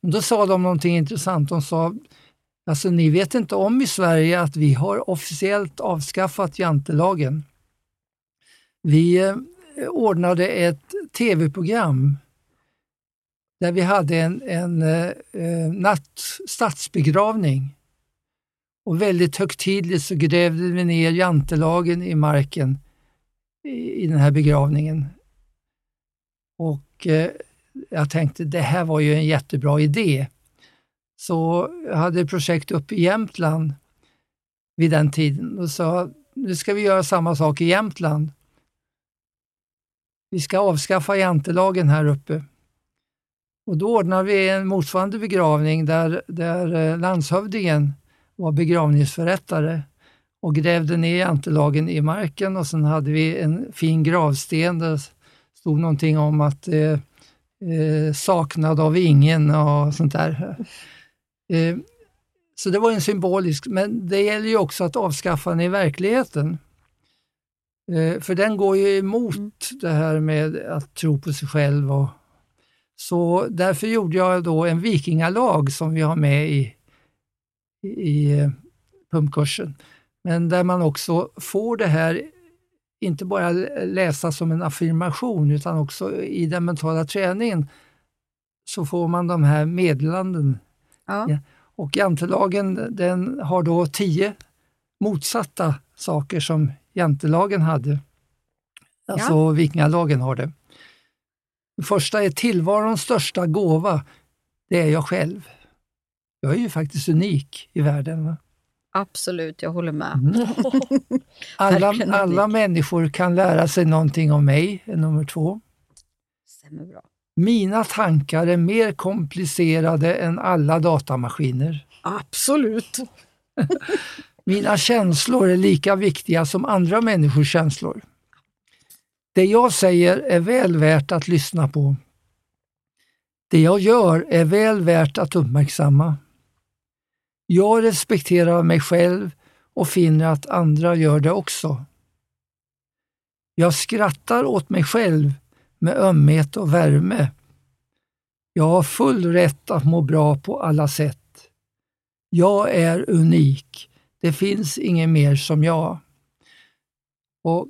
Men då sa de någonting intressant. De sa, alltså ni vet inte om i Sverige att vi har officiellt avskaffat jantelagen. Vi eh, ordnade ett tv-program där vi hade en, en eh, natt, stadsbegravning. Och väldigt högtidligt så grävde vi ner jantelagen i marken i, i den här begravningen. Och eh, jag tänkte det här var ju en jättebra idé. Så jag hade ett projekt uppe i Jämtland vid den tiden och sa nu ska vi göra samma sak i Jämtland. Vi ska avskaffa jantelagen här uppe. Och då ordnade vi en motsvarande begravning där, där eh, landshövdingen var begravningsförrättare och grävde ner jantelagen i marken och sen hade vi en fin gravsten där det stod någonting om att eh, eh, saknad av ingen och sånt där. Eh, så det var en symbolisk, men det gäller ju också att avskaffa den i verkligheten. Eh, för den går ju emot det här med att tro på sig själv. Och, så därför gjorde jag då en vikingalag som vi har med i, i, i eh, pumpkursen. Men där man också får det här, inte bara läsa som en affirmation, utan också i den mentala träningen så får man de här meddelanden. Ja. Ja. Och jantelagen den har då tio motsatta saker som jantelagen hade. Alltså vikingalagen har det. Det första är tillvarons största gåva. det är jag själv. Jag är ju faktiskt unik i världen. Va? Absolut, jag håller med. Mm. Alla, alla människor kan lära sig någonting om mig, är nummer två. Stämmer bra. Mina tankar är mer komplicerade än alla datamaskiner. Absolut. Mina känslor är lika viktiga som andra människors känslor. Det jag säger är väl värt att lyssna på. Det jag gör är väl värt att uppmärksamma. Jag respekterar mig själv och finner att andra gör det också. Jag skrattar åt mig själv med ömhet och värme. Jag har full rätt att må bra på alla sätt. Jag är unik. Det finns ingen mer som jag. Och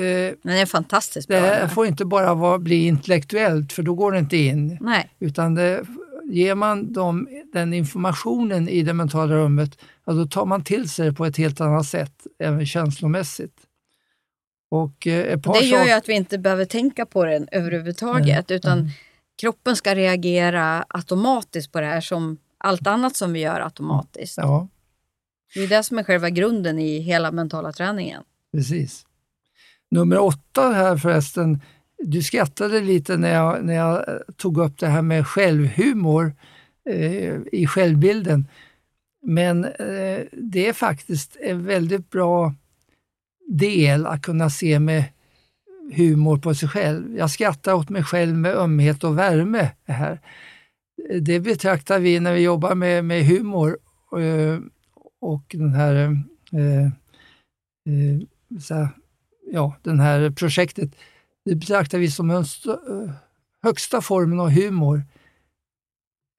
eh, Men det är fantastiskt Det bra. här får inte bara vara, bli intellektuellt, för då går det inte in. Nej, Utan det, ger man dem den informationen i det mentala rummet, ja, då tar man till sig det på ett helt annat sätt, även känslomässigt. Och eh, ett par det gör ju att vi inte behöver tänka på den överhuvudtaget. Utan kroppen ska reagera automatiskt på det här som allt annat som vi gör automatiskt. Ja, det är det som är själva grunden i hela mentala träningen. precis. Nummer åtta här förresten, du skrattade lite när jag, när jag tog upp det här med självhumor eh, i självbilden. Men eh, det är faktiskt en väldigt bra del att kunna se med humor på sig själv. Jag skrattar åt mig själv med ömhet och värme. Här. Det betraktar vi när vi jobbar med, med humor eh, och den här, eh, eh, så här ja, den här projektet. Det betraktar vi som den eh, högsta formen av humor.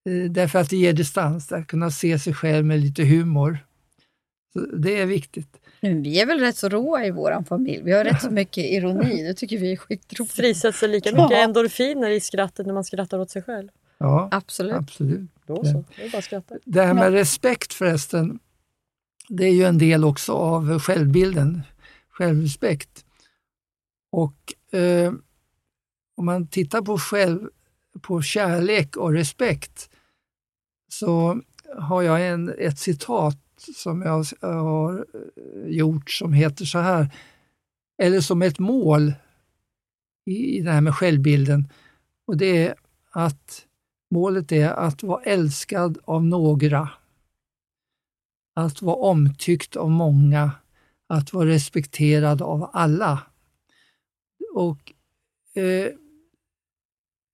Eh, Därför att det ger distans, att kunna se sig själv med lite humor. Så det är viktigt. Men vi är väl rätt så råa i vår familj. Vi har rätt så mycket ironi. Det tycker vi är skitroligt. Frisätts det lika mycket Ja. endorfiner i skrattet när man skrattar åt sig själv? Ja, Absolut. absolut. Då så, det är bara att skratta. Det här med respekt förresten, det är ju en del också av självbilden, självrespekt. Och eh, om man tittar på, själv, på kärlek och respekt så har jag en, ett citat som jag har eh, gjort som heter så här, eller som ett mål i, i det här med självbilden. Och det är att målet är att vara älskad av några, att vara omtyckt av många, att vara respekterad av alla. Och eh,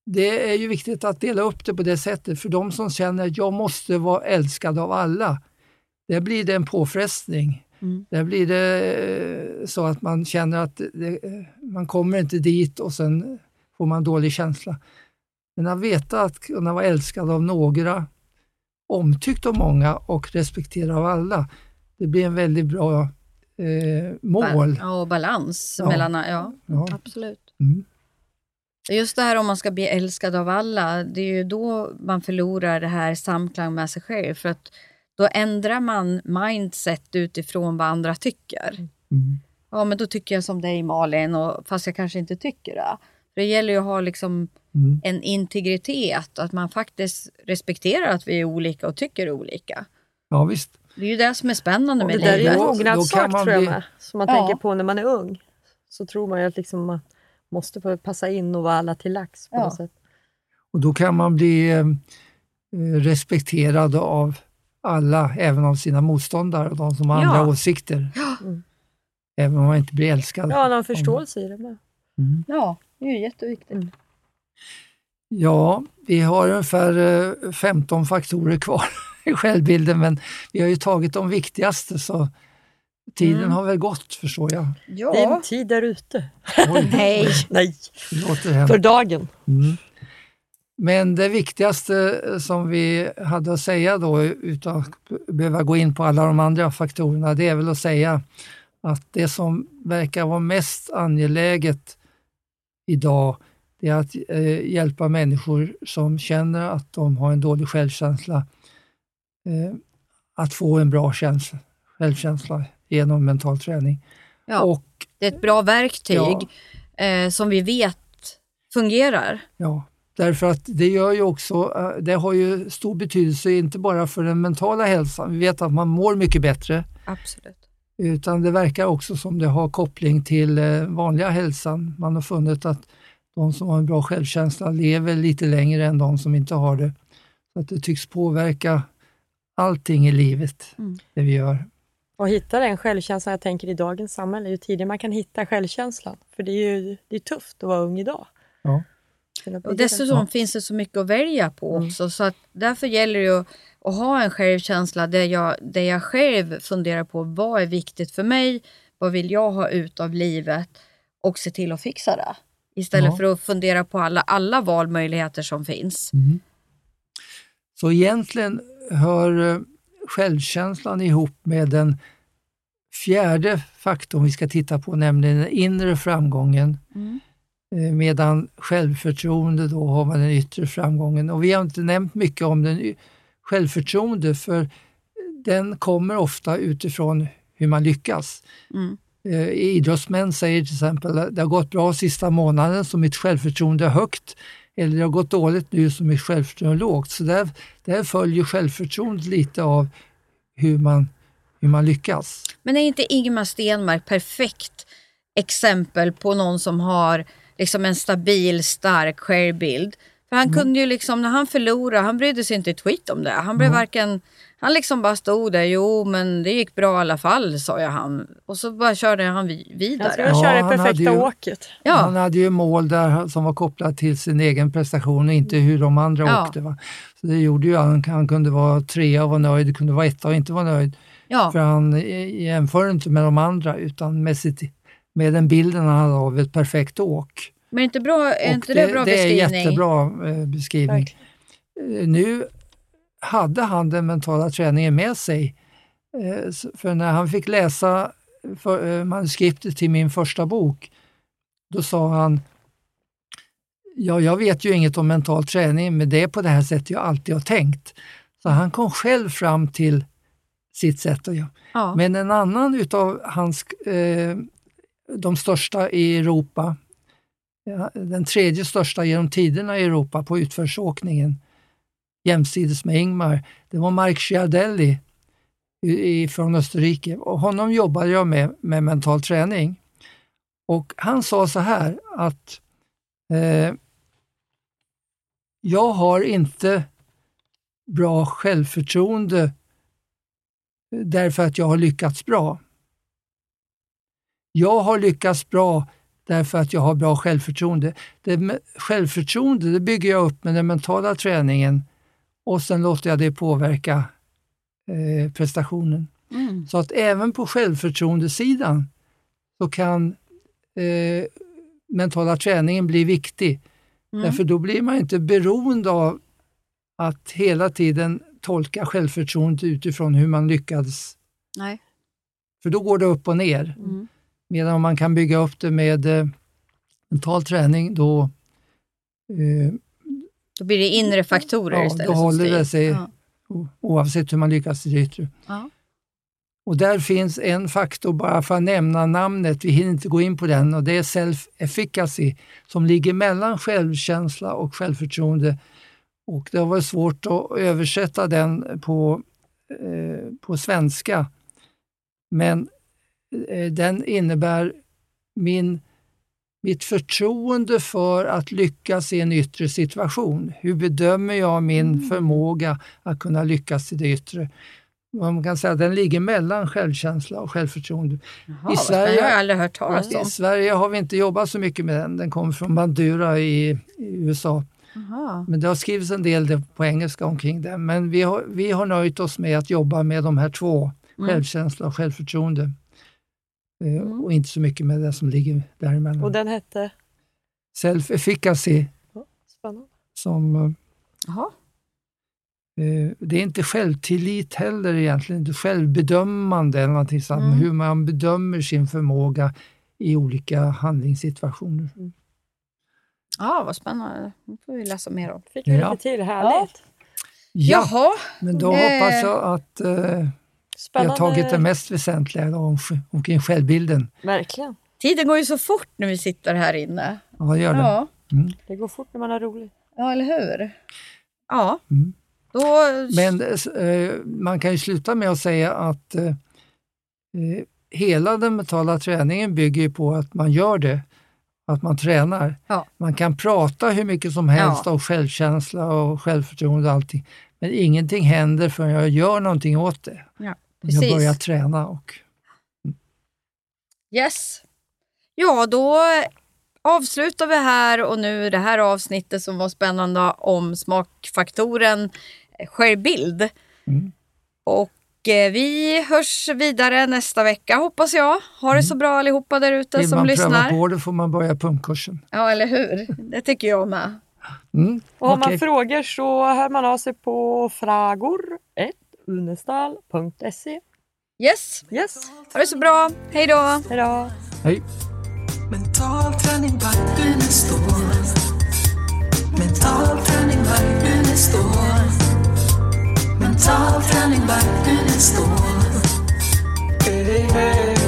Det är ju viktigt att dela upp det på det sättet, för de som känner att jag måste vara älskad av alla, där blir det en påfrestning. Mm. Där blir det eh, så att man känner att det, eh, man kommer inte dit och sen får man dålig känsla. Men att veta att kunna vara älskad av några, omtyckt av många och respekterad av alla, det blir en väldigt bra eh, mål. Ja, och balans Ja. mellan, ja, Ja. absolut. Mm. Just det här om man ska bli älskad av alla, det är ju då man förlorar det här samklang med sig själv. För att då ändrar man mindset utifrån vad andra tycker. Mm. Ja, men då tycker jag som dig Malin, och, fast jag kanske inte tycker det. För det gäller ju att ha liksom Mm. en integritet, att man faktiskt respekterar att vi är olika och tycker olika. Ja, visst. Det är ju det som är spännande Och med det där är ju en livet. Mognadssak tror jag bli- med, som man Ja. tänker på när man är ung. Så tror man ju att liksom man måste få passa in och vara alla till lax på Ja. något sätt. Och då kan man bli eh, eh, respekterad av alla, även av sina motståndare och de som har Ja. andra åsikter. Mm. Även om man inte blir älskad. Ja, någon förståelse i det med. Mm. Ja, det är ju jätteviktigt. Mm. Ja, vi har ungefär eh, 15 faktorer kvar i självbilden, men vi har ju tagit de viktigaste så tiden Mm. har väl gått förstår jag. Ja. Din tid är ute. Nej. Nej, för dagen. Mm. Men det viktigaste som vi hade att säga då, utan att behöva gå in på alla de andra faktorerna, det är väl att säga att det som verkar vara mest angeläget idag, det är att eh, hjälpa människor som känner att de har en dålig självkänsla, eh, att få en bra känsla, självkänsla genom mental träning. Ja. Och Det är ett bra verktyg Ja. eh, som vi vet fungerar. ja, Därför att det gör ju också, eh, det har ju stor betydelse inte bara för den mentala hälsan. Vi vet att man mår mycket bättre, Absolut. Utan det verkar också som det har koppling till eh, vanliga hälsan. Man har funnit att de som har en bra självkänsla lever lite längre än de som inte har det. Så att det tycks påverka allting i livet, Mm. det vi gör. Och hitta den självkänslan, jag tänker i dagens samhälle, ju tidigare man kan hitta självkänslan. För det är ju det är tufft att vara ung idag. Ja. Och dessutom Ja. finns det så mycket att välja på Mm. också. Så att därför gäller det ju att, att ha en självkänsla där jag, där jag själv funderar på vad är viktigt för mig, vad vill jag ha ut av livet och se till att fixa det. Istället Ja. för att fundera på alla, alla valmöjligheter som finns. Mm. Så egentligen hör eh, självkänslan ihop med den fjärde faktorn vi ska titta på, nämligen den inre framgången. Mm. Eh, Medan självförtroende, då har man den yttre framgången. Och vi har inte nämnt mycket om den självförtroende, för den kommer ofta utifrån hur man lyckas. Mm. Eh, Idrottsmän säger till exempel att det har gått bra sista månaden så mitt självförtroende är högt. Eller det har gått dåligt nu så mitt självförtroende är lågt. Så där, där följer självförtroendet lite av hur man, hur man lyckas. Men är inte Ingemar Stenmark perfekt exempel på någon som har liksom en stabil, stark självbild? För han kunde ju liksom, när han förlorade, han brydde sig inte ett skit om det. Han blev varken, han liksom bara stod där, jo men det gick bra i alla fall, sa jag han. Och så bara körde han vi- Han vidare. ska Ja, köra det han hade perfekta ju- åket. Ja, Han hade ju mål där som var kopplat till sin egen prestation och inte hur de andra Ja. åkte. Va? Så det gjorde ju han, han kunde vara trea och vara nöjd, kunde vara etta och inte vara nöjd. ja. För han eh, jämför inte med de andra utan med, sitt, med den bilden han hade av ett perfekt åk. Men inte bra, är inte det, bra det är beskrivning? jättebra eh, beskrivning. Eh, Nu hade han den mentala träningen med sig. Eh, För när han fick läsa eh, manuskriptet till min första bok, då sa han Ja, jag vet ju inget om mental träning, men det är på det här sättet jag alltid har tänkt. Så han kom själv fram till sitt sätt att göra. Ja. Men en annan utav hans, eh, de största i Europa, ja, den tredje största genom tiderna i Europa på utförsåkningen, jämsides med Ingmar, det var Mark Schiardelli från Österrike. Och honom jobbade jag med, med mental träning. Och han sa så här att eh, jag har inte bra självförtroende därför att jag har lyckats bra. Jag har lyckats bra därför att jag har bra självförtroende. Det, självförtroende det bygger jag upp med den mentala träningen och sen låter jag det påverka eh, prestationen. Mm. Så att även på självförtroendesidan så kan eh, mentala träningen bli viktig. Mm. Därför då blir man inte beroende av att hela tiden tolka självförtroendet utifrån hur man lyckades. Nej. För då går det upp och ner. Mm. Medan om man kan bygga upp det med eh, mental träning då, eh, Då blir det inre faktorer Ja, istället då håller det sig. Ja. oavsett hur man lyckas i det yttre. Ja. Och där finns en faktor, bara för att nämna namnet, vi hinner inte gå in på den, och det är self-efficacy som ligger mellan självkänsla och självförtroende. Och det har varit svårt att översätta den på, eh, på svenska. Men den innebär min, mitt förtroende för att lyckas i en yttre situation. Hur bedömer jag min förmåga att kunna lyckas i det yttre? Man kan säga att den ligger mellan självkänsla och självförtroende. Jaha, I Sverige- spännande. Jag har aldrig hört talas I om. Sverige har vi inte jobbat så mycket med den. Den kommer från Bandura i, i USA. Jaha. Men det har skrivits en del på engelska omkring det. Men vi har, vi har nöjt oss med att jobba med de här två, Mm. självkänsla och självförtroende. Eh, Mm. Och inte så mycket med det som ligger däremellan. Och den hette? Self-efficacy, Spännande. som eh, Jaha. Eh, Det är inte självtillit heller egentligen, är självbedömande eller någonting sånt, Mm. hur man bedömer sin förmåga i olika handlingssituationer. Ja, vad spännande. Det får vi läsa mer om. Fick vi Ja. lite till, härligt. Ja, Jaha. men då Eh. hoppas jag att eh, vi Spännande. har tagit det mest väsentliga om, omkring självbilden. Verkligen. Tiden går ju så fort när vi sitter här inne. Ja, det gör det. Ja. Det går fort när man har roligt. Ja, eller hur? Ja, Mm. då... Men eh, man kan ju sluta med att säga att eh, eh, hela den mentala träningen bygger ju på att man gör det, att man tränar. Ja. Man kan prata hur mycket som helst Ja. om självkänsla och självförtroende och allting, men ingenting händer förrän jag gör någonting åt det. Ja, jag precis. börjar träna. Och, Yes. Ja, då avslutar vi här och nu det här avsnittet som var spännande om smakfaktoren eh, självbild. Mm. Och eh, vi hörs vidare nästa vecka hoppas jag. Ha det så bra allihopa där ute vill som man lyssnar. pröva på det får man börja pumpkursen. Ja, eller hur? Det tycker jag med. Mm. Och har man okej. frågor så hör man av sig på fragor1unestal.se. Yes, Yes, ha det så bra. Hej då! hejdå! Hej. Mental träning by Unestål. Mental träning by Unestål. Mental träning by Unestål. Hey, hey.